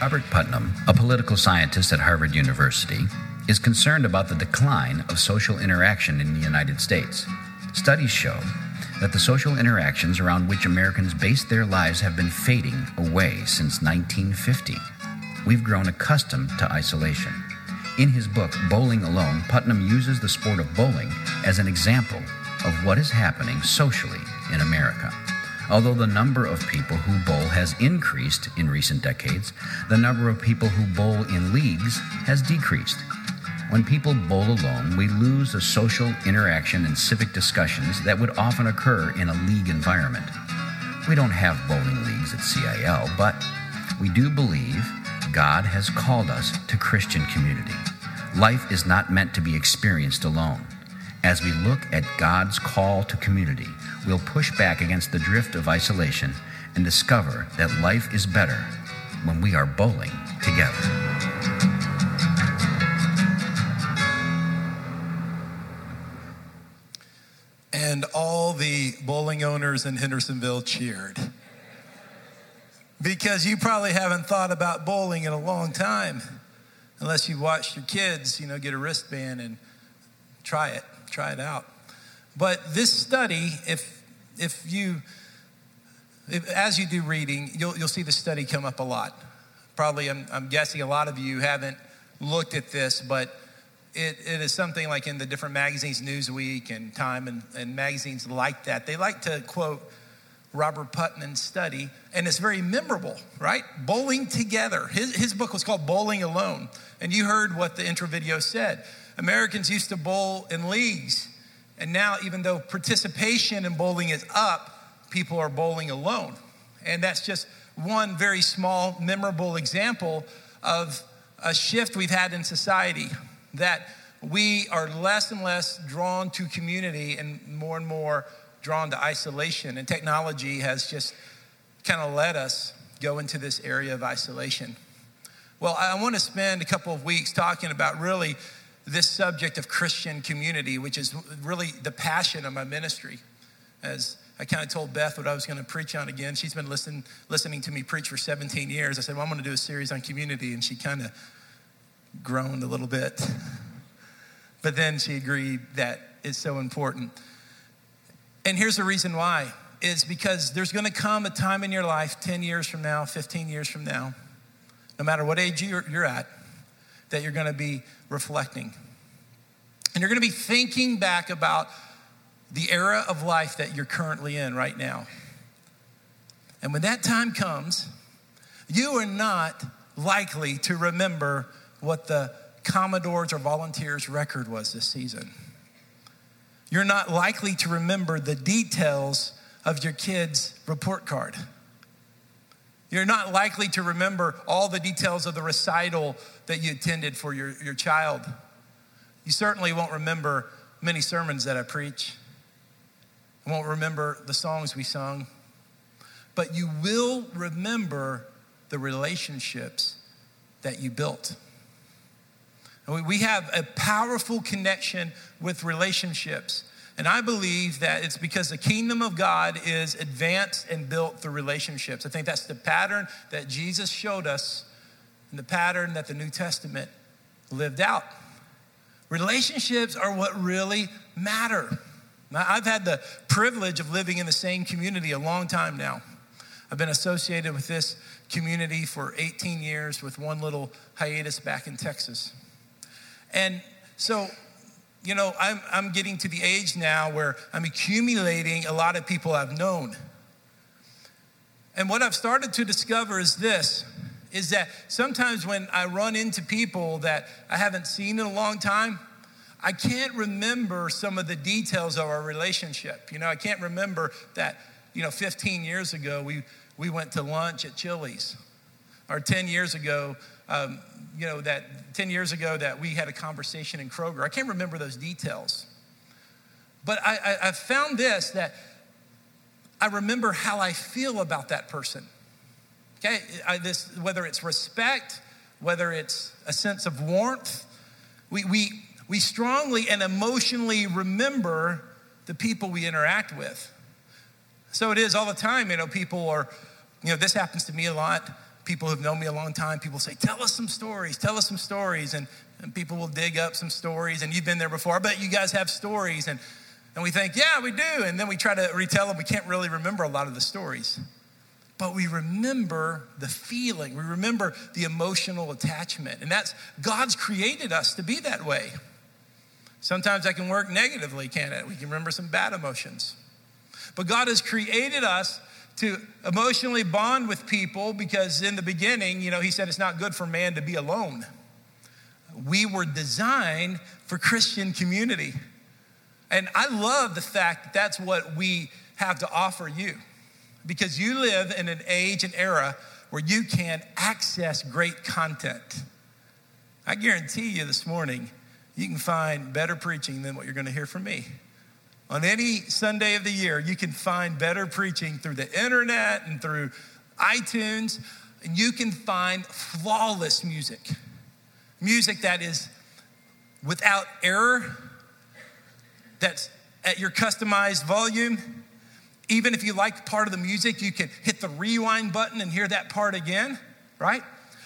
Robert Putnam, a political scientist at Harvard University, is concerned about the decline of social interaction in the United States. Studies show that the social interactions around which Americans base their lives have been fading away since 1950. We've grown accustomed to isolation. In his book, Bowling Alone, Putnam uses the sport of bowling as an example of what is happening socially in America. Although the number of people who bowl has increased in recent decades, the number of people who bowl in leagues has decreased. When people bowl alone, we lose the social interaction and civic discussions that would often occur in a league environment. We don't have bowling leagues at CIL, but we do believe God has called us to Christian community. Life is not meant to be experienced alone. As we look at God's call to community, we'll push back against the drift of isolation and discover that life is better when we are bowling together. And all the bowling owners in Hendersonville cheered. Because you probably haven't thought about bowling in a long time, unless you've watched your kids, you know, get a wristband and try it, try it out. But this study, if if you if, as you do reading, you'll you'll see the study come up a lot. Probably, I'm, I'm guessing a lot of you haven't looked at this, but it, it is something like in the different magazines, Newsweek and Time and, and magazines like that. They like to quote Robert Putnam's study, and it's very memorable, right? Bowling Together. His, his book was called Bowling Alone. And you heard what the intro video said. Americans used to bowl in leagues, and now, even though participation in bowling is up, people are bowling alone. And that's just one very small, memorable example of a shift we've had in society that we are less and less drawn to community and more and more drawn to isolation. And technology has just kind of let us go into this area of isolation. Well, I want to spend a couple of weeks talking about really this subject of Christian community, which is really the passion of my ministry. As I kind of told Beth what I was going to preach on again. She's been listen, listening to me preach for 17 years. I said, Well, I'm going to do a series on community. And she kind of groaned a little bit. But then she agreed that it's so important. And here's the reason why is because there's going to come a time in your life 10 years from now, 15 years from now, no matter what age you're, you're at, that you're going to be reflecting. And you're going to be thinking back about the era of life that you're currently in right now. And when that time comes, you are not likely to remember what the Commodores or Volunteers record was this season. You're not likely to remember the details of your kid's report card. You're not likely to remember all the details of the recital that you attended for your, your child. You certainly won't remember many sermons that I preach. You won't remember the songs we sung. But you will remember the relationships that you built. We have a powerful connection with relationships. And I believe that it's because the kingdom of God is advanced and built through relationships. I think that's the pattern that Jesus showed us and the pattern that the New Testament lived out. Relationships are what really matter. Now, I've had the privilege of living in the same community a long time now. I've been associated with this community for 18 years with one little hiatus back in Texas. And so, you know, I'm, I'm getting to the age now where I'm accumulating a lot of people I've known. And what I've started to discover is this is that sometimes when I run into people that I haven't seen in a long time, I can't remember some of the details of our relationship. You know, I can't remember that, you know, 15 years ago we, we went to lunch at Chili's, or 10 years ago um, you know, that 10 years ago that we had a conversation in Kroger. I can't remember those details. But I, I, I found this that I remember how I feel about that person. Okay, I, this, whether it's respect, whether it's a sense of warmth, we, we, we strongly and emotionally remember the people we interact with. So it is all the time, you know, people are, you know, this happens to me a lot people who've known me a long time, people say, Tell us some stories, tell us some stories. And, and people will dig up some stories, and you've been there before. I bet you guys have stories. And, and we think, Yeah, we do. And then we try to retell them. We can't really remember a lot of the stories. But we remember the feeling, we remember the emotional attachment. And that's God's created us to be that way. Sometimes that can work negatively, can't it? We can remember some bad emotions. But God has created us to emotionally bond with people because in the beginning, you know, He said it's not good for man to be alone. We were designed for Christian community. And I love the fact that that's what we have to offer you because you live in an age and era where you can access great content. I guarantee you this morning, you can find better preaching than what you're going to hear from me. On any Sunday of the year, you can find better preaching through the internet and through iTunes. And you can find flawless music. Music that is without error, that's at your customized volume. Even if you like part of the music, you can hit the rewind button and hear that part again, right?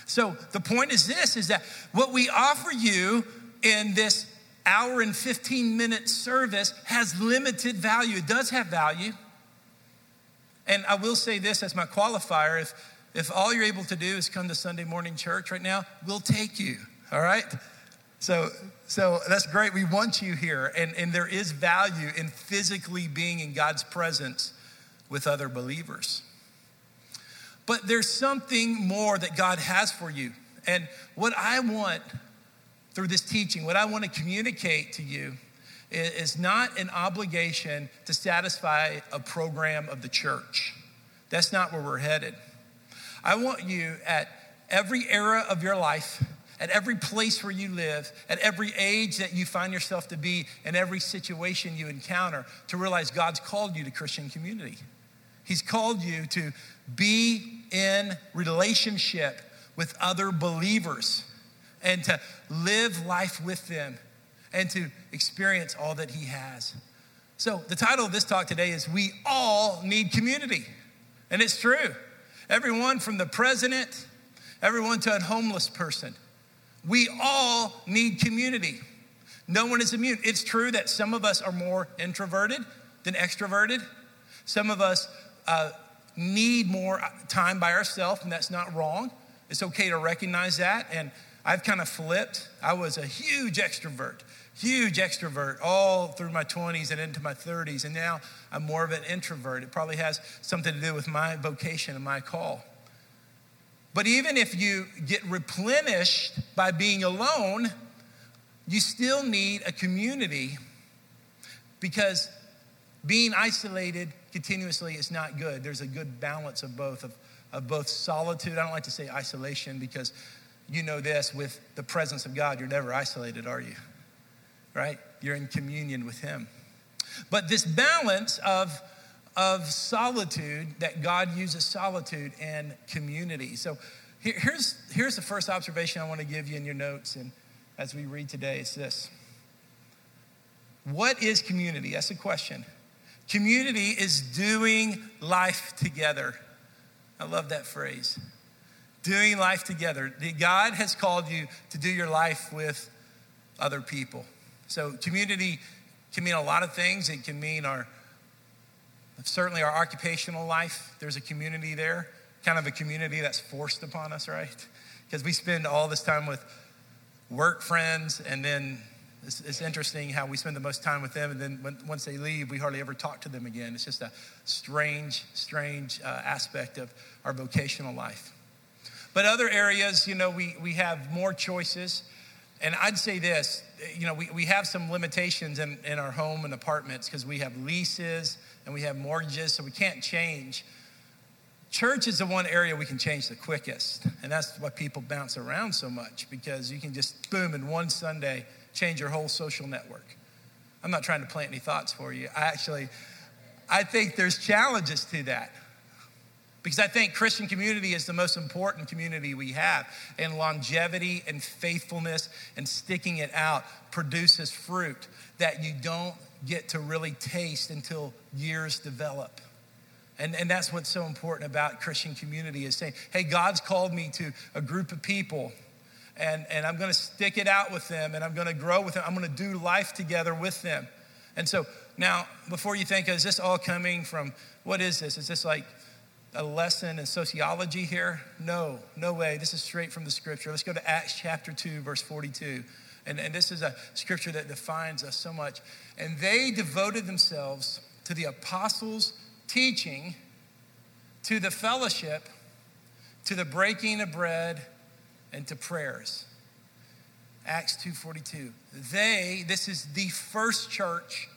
So the point is this is that what we offer you in this hour and 15 minute service has limited value. It does have value. And I will say this as my qualifier if, if all you're able to do is come to Sunday morning church right now, we'll take you, all right? So, so that's great. We want you here. And, and there is value in physically being in God's presence with other believers. But there's something more that God has for you. And what I want through this teaching, what I want to communicate to you is not an obligation to satisfy a program of the church. That's not where we're headed. I want you at every era of your life, at every place where you live, at every age that you find yourself to be, in every situation you encounter, to realize God's called you to Christian community. He's called you to be in relationship with other believers and to live life with them and to experience all that He has. So, the title of this talk today is We All Need Community. And it's true. Everyone from the president, everyone to a homeless person, we all need community. No one is immune. It's true that some of us are more introverted than extroverted. Some of us uh, need more time by ourselves, and that's not wrong. It's okay to recognize that and I've kind of flipped. I was a huge extrovert, huge extrovert all through my 20s and into my 30s. And now I'm more of an introvert. It probably has something to do with my vocation and my call. But even if you get replenished by being alone, you still need a community because being isolated continuously is not good. There's a good balance of both, of, of both solitude. I don't like to say isolation because you know this with the presence of God, you're never isolated, are you? Right? You're in communion with Him. But this balance of, of solitude, that God uses solitude and community. So here, here's, here's the first observation I want to give you in your notes, and as we read today, it's this. What is community? That's a question. Community is doing life together. I love that phrase doing life together. God has called you to do your life with other people. So, community can mean a lot of things. It can mean our, certainly our occupational life. There's a community there, kind of a community that's forced upon us, right? Because we spend all this time with work friends, and then it's, it's, interesting how we spend the most time with them, and then when, once they leave, we hardly ever talk to them again. It's just a strange, strange uh, aspect of our vocational life. But other areas, you know, we, we have more choices. And I'd say this, you know, we, we have some limitations in, in our home and apartments because we have leases and we have mortgages, so we can't change. Church is the one area we can change the quickest. And that's why people bounce around so much because you can just, boom, in one Sunday, change your whole social network. I'm not trying to plant any thoughts for you. I actually, I think there's challenges to that. Because I think Christian community is the most important community we have. And longevity and faithfulness and sticking it out produces fruit that you don't get to really taste until years develop. And, and that's what's so important about Christian community is saying, hey, God's called me to a group of people and, and I'm going to stick it out with them and I'm going to grow with them. I'm going to do life together with them. And so now, before you think, is this all coming from, what is this? Is this like a lesson in sociology here? No, no way. This is straight from the scripture. Let's go to Acts chapter 2, verse 42. And, and this is a scripture that defines us so much. And they devoted themselves to the apostles' teaching, to the fellowship, to the breaking of bread, and to prayers. Acts 2:42. They, this is the first church,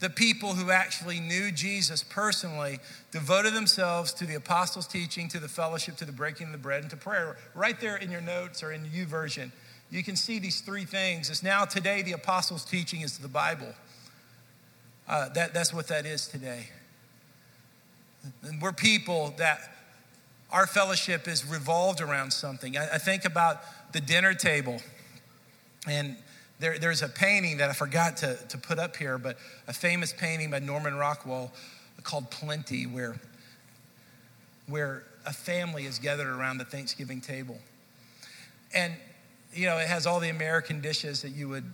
the people who actually knew Jesus personally, devoted themselves to the apostles' teaching, to the fellowship, to the breaking of the bread, and to prayer. Right there in your notes or in the YouVersion, you can see these three things. It's now today the apostles' teaching is the Bible. Uh, that, that's what that is today. And we're people that our fellowship is revolved around something. I, I think about the dinner table, and there, there's a painting that I forgot to, to put up here, but a famous painting by Norman Rockwell called Plenty, where, where a family is gathered around the Thanksgiving table. And, you know, it has all the American dishes that you would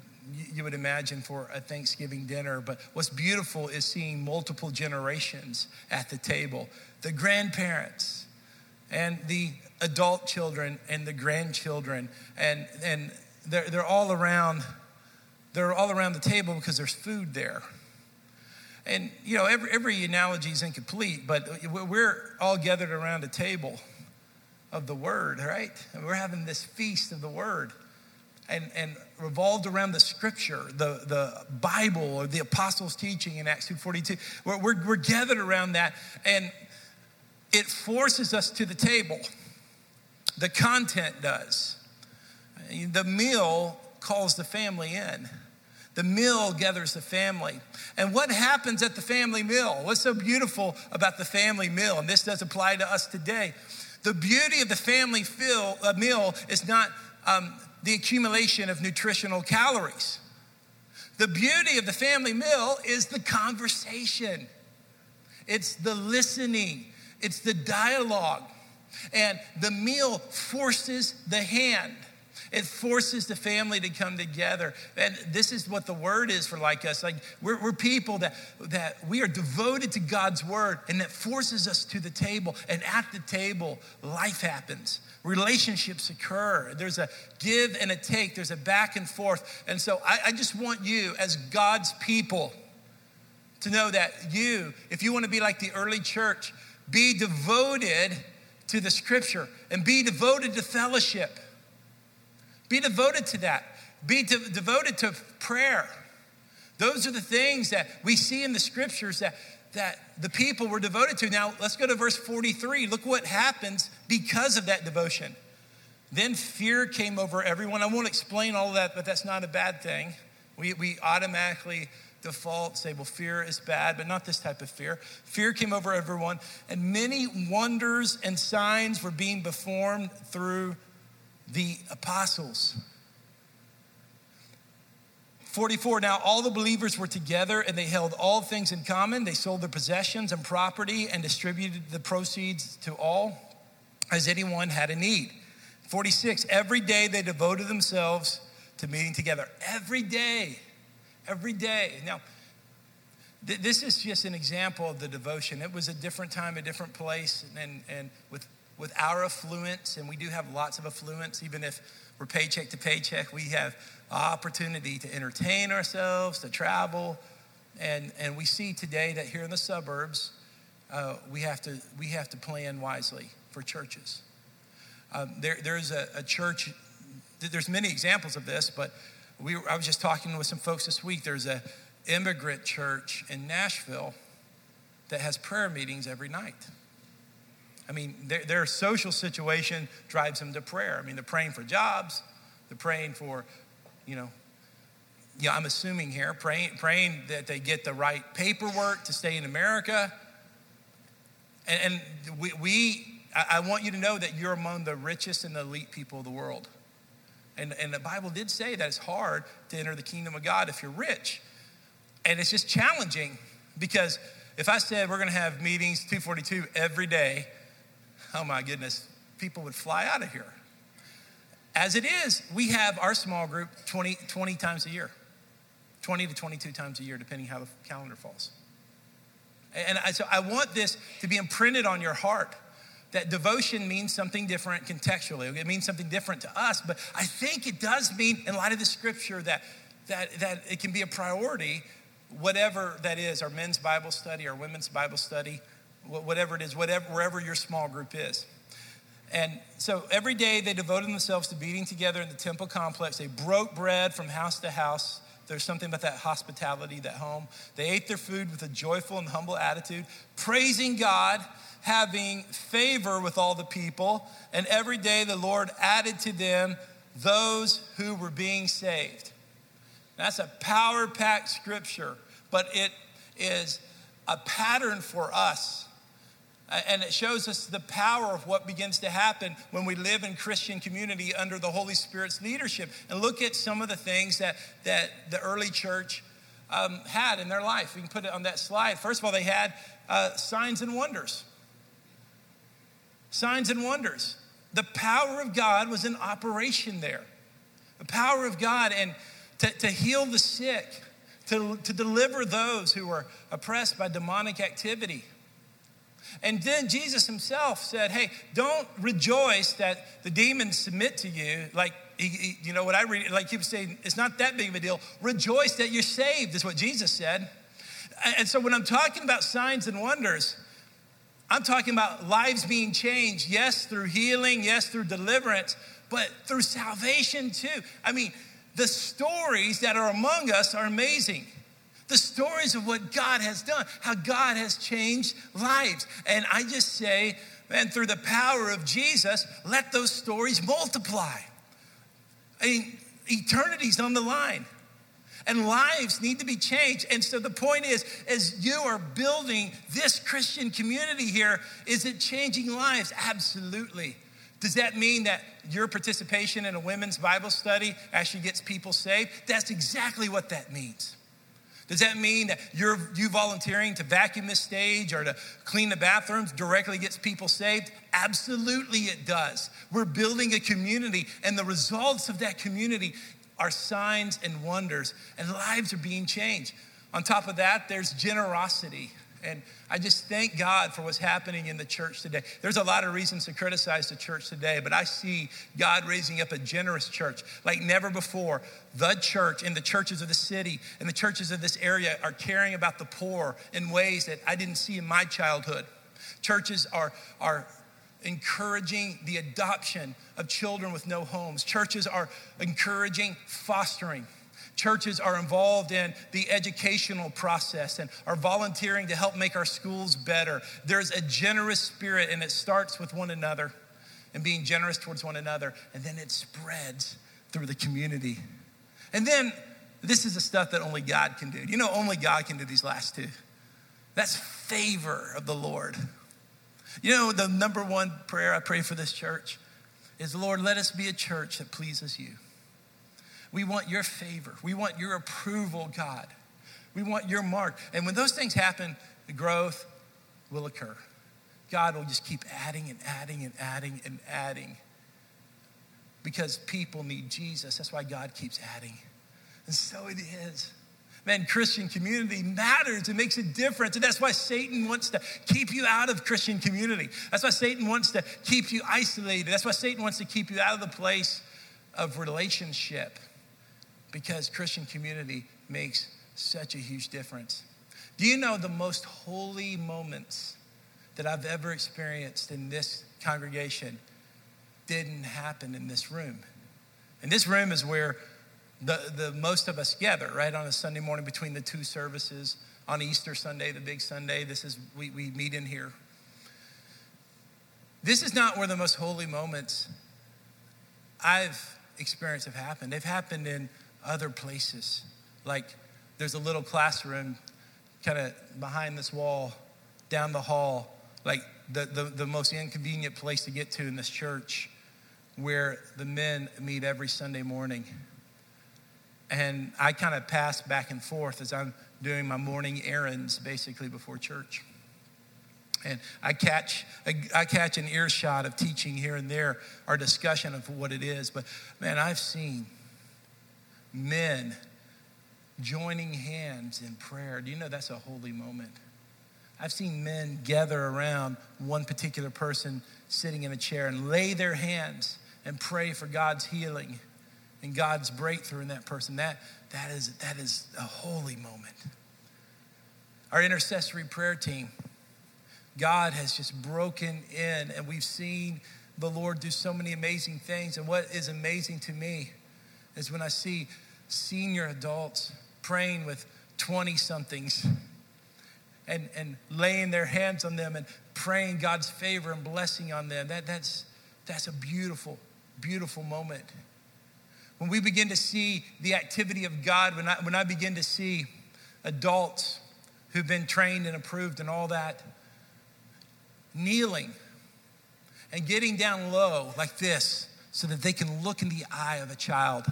you would imagine for a Thanksgiving dinner. But what's beautiful is seeing multiple generations at the table the grandparents and the adult children and the grandchildren. And, and they're, they're all around. They're all around the table because there's food there. And, you know, every, every analogy is incomplete, but we're all gathered around a table of the Word, right? And we're having this feast of the Word and, and revolved around the scripture, the, the Bible, or the apostles' teaching in Acts 2.42. We're, we're, we're gathered around that, and it forces us to the table. The content does. The meal calls the family in. The meal gathers the family. And what happens at the family meal? What's so beautiful about the family meal? And this does apply to us today. The beauty of the family feel, uh, meal is not um, the accumulation of nutritional calories. The beauty of the family meal is the conversation, it's the listening, it's the dialogue. And the meal forces the hand. It forces the family to come together. And this is what the word is for like us. Like we're, we're people that, that we are devoted to God's word and that forces us to the table. And at the table, life happens. Relationships occur. There's a give and a take. There's a back and forth. And so I, I just want you as God's people to know that you, if you want to be like the early church, be devoted to the scripture and be devoted to fellowship. Be devoted to that. Be de- devoted to prayer. Those are the things that we see in the scriptures that, that the people were devoted to. Now, let's go to verse 43. Look what happens because of that devotion. Then fear came over everyone. I won't explain all that, but that's not a bad thing. We, we automatically default say, well, fear is bad, but not this type of fear. Fear came over everyone, and many wonders and signs were being performed through the apostles. 44 Now all the believers were together and they held all things in common. They sold their possessions and property and distributed the proceeds to all as anyone had a need. 46 Every day they devoted themselves to meeting together. Every day. Every day. Now, th- this is just an example of the devotion. It was a different time, a different place, and, and with with our affluence, and we do have lots of affluence, even if we're paycheck to paycheck, we have opportunity to entertain ourselves, to travel. And, and we see today that here in the suburbs, uh, we, have to, we have to plan wisely for churches. Um, there, there's a, a, church, there's many examples of this, but we, I was just talking with some folks this week. There's a immigrant church in Nashville that has prayer meetings every night. I mean, their, their social situation drives them to prayer. I mean, they're praying for jobs, they're praying for, you know, yeah, I'm assuming here, praying, praying that they get the right paperwork to stay in America. And, and we, we I, I want you to know that you're among the richest and elite people of the world. And, and the Bible did say that it's hard to enter the kingdom of God if you're rich. And it's just challenging because If I said we're going to have meetings 242 every day, oh my goodness, people would fly out of here. As it is, we have our small group 20, 20 times a year, 20 to 22 times a year, depending how the calendar falls. And I, so I want this to be imprinted on your heart that devotion means something different contextually. It means something different to us, but I think it does mean, in light of the scripture, that, that, that it can be a priority, whatever that is our men's Bible study, our women's Bible study, whatever it is, whatever, wherever your small group is. And so every day they devoted themselves to meeting together in the temple complex. They broke bread from house to house. There's something about that hospitality, that home. They ate their food with a joyful and humble attitude, praising God, having favor with all the people. And every day the Lord added to them those who were being saved. That's a power packed scripture, but it is a pattern for us and it shows us the power of what begins to happen when we live in Christian community under the Holy Spirit's leadership. And look at some of the things that, that the early church um, had in their life. We can put it on that slide. First of all, they had uh, signs and wonders. Signs and wonders. The power of God was in operation there. The power of God and to, to heal the sick, to, to deliver those who were oppressed by demonic activity and then Jesus himself said, Hey, don't rejoice that the demons submit to you. Like, you know what I read, like he was saying, it's not that big of a deal. Rejoice that you're saved, is what Jesus said. And so when I'm talking about signs and wonders, I'm talking about lives being changed, yes, through healing, yes, through deliverance, but through salvation too. I mean, the stories that are among us are amazing the stories of what God has done, how God has changed lives. And I just say, man, through the power of Jesus, let those stories multiply. I mean, eternity's on the line. And lives need to be changed. And so the point is, as you are building this Christian community here, is it changing lives? Absolutely. Does that mean that your participation in a women's Bible study actually gets people saved? That's exactly what that means. Does that mean that you're, you volunteering to vacuum this stage or to clean the bathrooms directly gets people saved? Absolutely, it does. We're building a community, and the results of that community are signs and wonders, and lives are being changed. On top of that, there's generosity. And I just thank God for what's happening in the church today. There's a lot of reasons to criticize the church today, but I see God raising up a generous church like never before. The church and the churches of the city and the churches of this area are caring about the poor in ways that I didn't see in my childhood. Churches are, are encouraging the adoption of children with no homes. Churches are encouraging fostering. Churches are involved in the educational process and are volunteering to help make our schools better. There's a generous spirit, and it starts with one another and being generous towards one another, and then it spreads through the community. And then this is the stuff that only God can do. You know, only God can do these last two. That's favor of the Lord. You know, the number one prayer I pray for this church is Lord, let us be a church that pleases you. We want your favor. We want your approval, God. We want your mark. And when those things happen, the growth will occur. God will just keep adding and adding and adding and adding because people need Jesus. That's why God keeps adding. And so it is. Man, Christian community matters. It makes a difference. And that's why Satan wants to keep you out of Christian community. That's why Satan wants to keep you isolated. That's why Satan wants to keep you out of the place of relationship because Christian community makes such a huge difference. Do you know the most holy moments that I've ever experienced in this congregation didn't happen in this room? And this room is where the, the most of us gather, right, on a Sunday morning between the two services. On Easter Sunday, the big Sunday, this is we, we meet in here. This is not where the most holy moments I've experienced have happened. They've happened in other places. Like there's a little classroom kind of behind this wall, down the hall, like the, the, the most inconvenient place to get to in this church where the men meet every Sunday morning. And I kind of pass back and forth as I'm doing my morning errands basically before church. And I catch, I catch an earshot of teaching here and there, our discussion of what it is. But man, I've seen men joining hands in prayer. Do you know that's a holy moment? I've seen men gather around one particular person sitting in a chair and lay their hands and pray for God's healing and God's breakthrough in that person. That, that, is, that is a holy moment. Our intercessory prayer team, God has just broken in, and we've seen the Lord do so many amazing things. And what is amazing to me is when I see senior adults praying with 20 somethings and, and laying their hands on them and praying God's favor and blessing on them. That, that's, that's a beautiful, beautiful moment. When we begin to see the activity of God, when I, when I begin to see adults who've been trained and approved and all that, kneeling and getting down low like this so that they can look in the eye of a child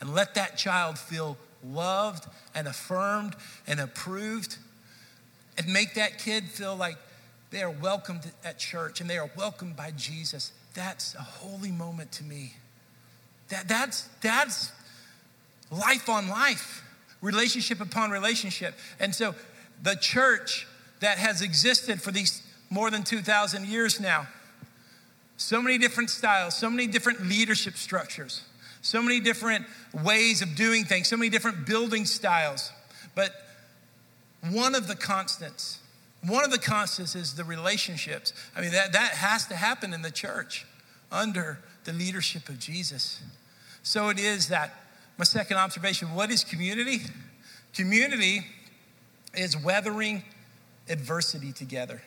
and let that child feel loved and affirmed and approved and make that kid feel like they are welcomed at church and they are welcomed by Jesus. That's a holy moment to me. That, that's, that's life on life, relationship upon relationship. And so the church that has existed for these more than 2,000 years now, so many different styles, so many different leadership structures, so many different ways of doing things, so many different building styles. But one of the constants, one of the constants is the relationships. I mean, that, that has to happen in the church under the leadership of Jesus. So it is that my second observation what is community? Community is weathering adversity together.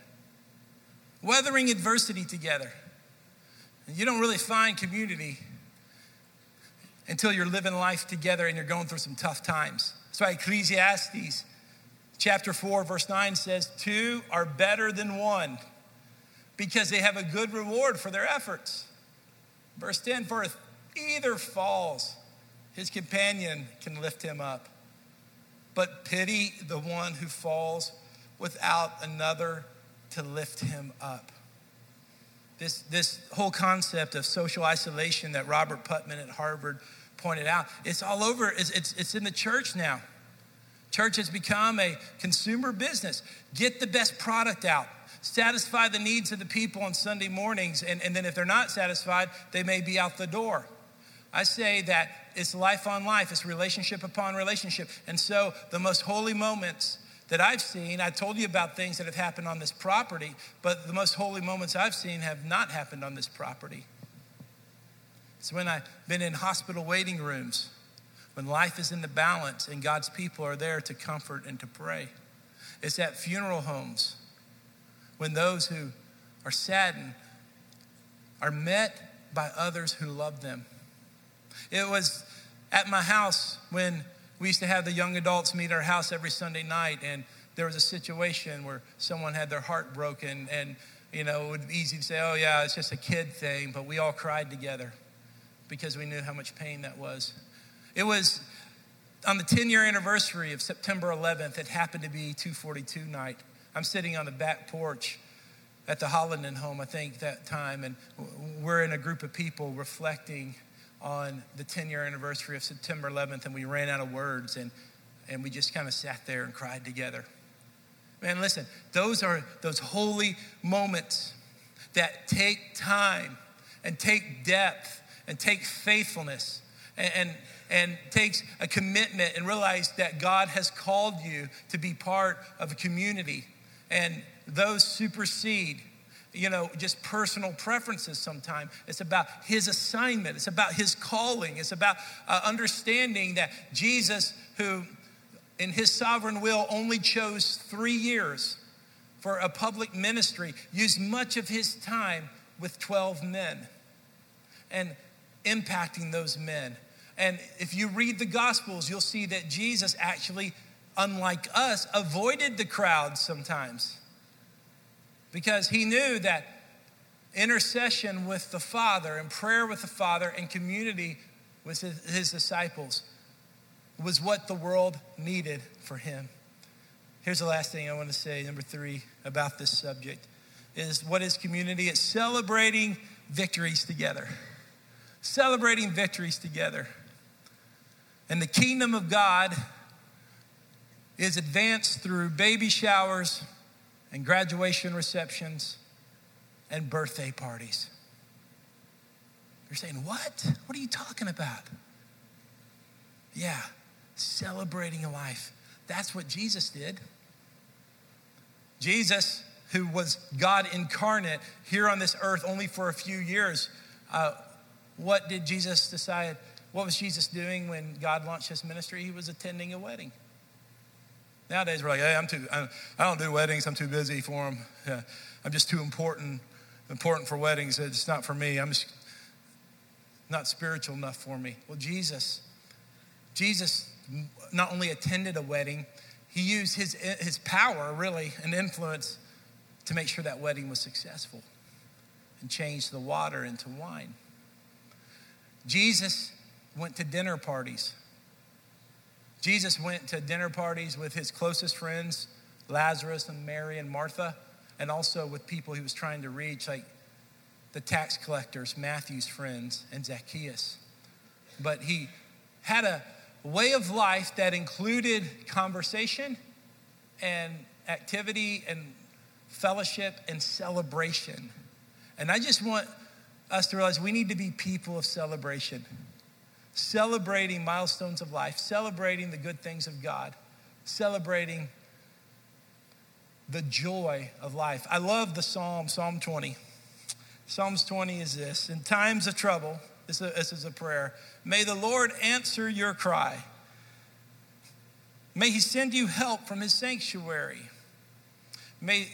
Weathering adversity together. And you don't really find community until you're living life together and you're going through some tough times. That's why Ecclesiastes chapter 4, verse 9 says, Two are better than one because they have a good reward for their efforts. Verse 10 For if either falls, his companion can lift him up. But pity the one who falls without another to lift him up. This, this whole concept of social isolation that Robert Putnam at Harvard pointed out, it's all over, it's, it's, it's in the church now. Church has become a consumer business. Get the best product out, satisfy the needs of the people on Sunday mornings, and, and then if they're not satisfied, they may be out the door. I say that it's life on life, it's relationship upon relationship. And so the most holy moments that I've seen, I told you about things that have happened on this property, but the most holy moments I've seen have not happened on this property. It's when I've been in hospital waiting rooms, when life is in the balance and God's people are there to comfort and to pray. It's at funeral homes, when those who are saddened are met by others who love them. It was at my house when we used to have the young adults meet at our house every Sunday night, and there was a situation where someone had their heart broken, and you know, it would be easy to say, oh, yeah, it's just a kid thing, but we all cried together because we knew how much pain that was. It was on the 10 year anniversary of September 11th, it happened to be 242 night. I'm sitting on the back porch at the Hollinden home, I think, that time, and we're in a group of people reflecting on the 10 year anniversary of September 11th, and we ran out of words, and, and we just kind of sat there and cried together. Man, listen, those are those holy moments that take time and take depth and take faithfulness and, and, and takes a commitment and realize that God has called you to be part of a community. And those supersede you know, just personal preferences sometimes. It's about his assignment, it's about his calling, it's about uh, understanding that Jesus, who in his sovereign will only chose three years for a public ministry, used much of his time with 12 men and impacting those men. And if you read the Gospels, you'll see that Jesus actually, unlike us, avoided the crowd sometimes because he knew that intercession with the Father and prayer with the Father and community with his, disciples was what the world needed for him. Here's the last thing I want to say, number three, about this subject is what is community? It's celebrating victories together. Celebrating victories together. And the kingdom of God is advanced through baby showers and graduation receptions and birthday parties. You're saying, What? What are you talking about? Yeah, celebrating a life. That's what Jesus did. Jesus, who was God incarnate here on this earth only for a few years, uh, what did Jesus decide? What was Jesus doing when God launched his ministry? He was attending a wedding. Nowadays, we're like, hey, I'm too, I don't do weddings. I'm too busy for them. Yeah, I'm just too important, important for weddings. It's not for me. I'm just not spiritual enough for me. Well, Jesus, Jesus not only attended a wedding, he used his, his power, really, and influence to make sure that wedding was successful and changed the water into wine. Jesus went to dinner parties. Jesus went to dinner parties with his closest friends, Lazarus and Mary and Martha, and also with people he was trying to reach, like the tax collectors, Matthew's friends, and Zacchaeus. But he had a way of life that included conversation and activity and fellowship and celebration. And I just want us to realize we need to be people of celebration, celebrating milestones of life, celebrating the good things of God, celebrating the joy of life. I love the Psalm, Psalm 20. Psalms 20 is this In times of trouble, this is, a, prayer. May the Lord answer your cry. May he send you help from his sanctuary. May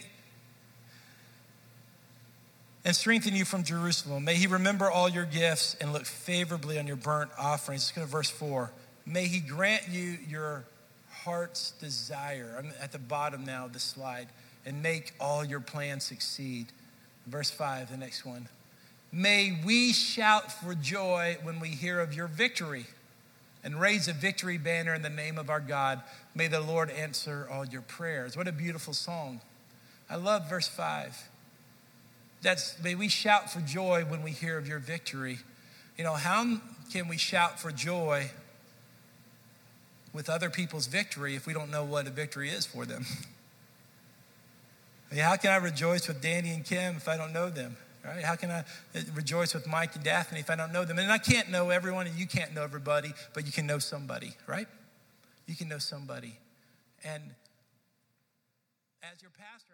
and strengthen you from Jerusalem. May he remember all your gifts and look favorably on your burnt offerings. Let's go to verse 4. May he grant you your heart's desire. I'm at the bottom now of the slide. And make all your plans succeed. Verse 5, the next one. May we shout for joy when we hear of your victory and raise a victory banner in the name of our God. May the Lord answer all your prayers. What a beautiful song. I love verse 5. That's may we shout for joy when we hear of your victory. You know, how can we shout for joy with other people's victory if we don't know what a victory is for them? I mean, how can I rejoice with Danny and Kim if I don't know them? Right? How can I eh, rejoice with Mike and Daphne if I don't know them? And I can't know everyone, and you can't know everybody, but you can know somebody, right? You can know somebody. And as your pastor,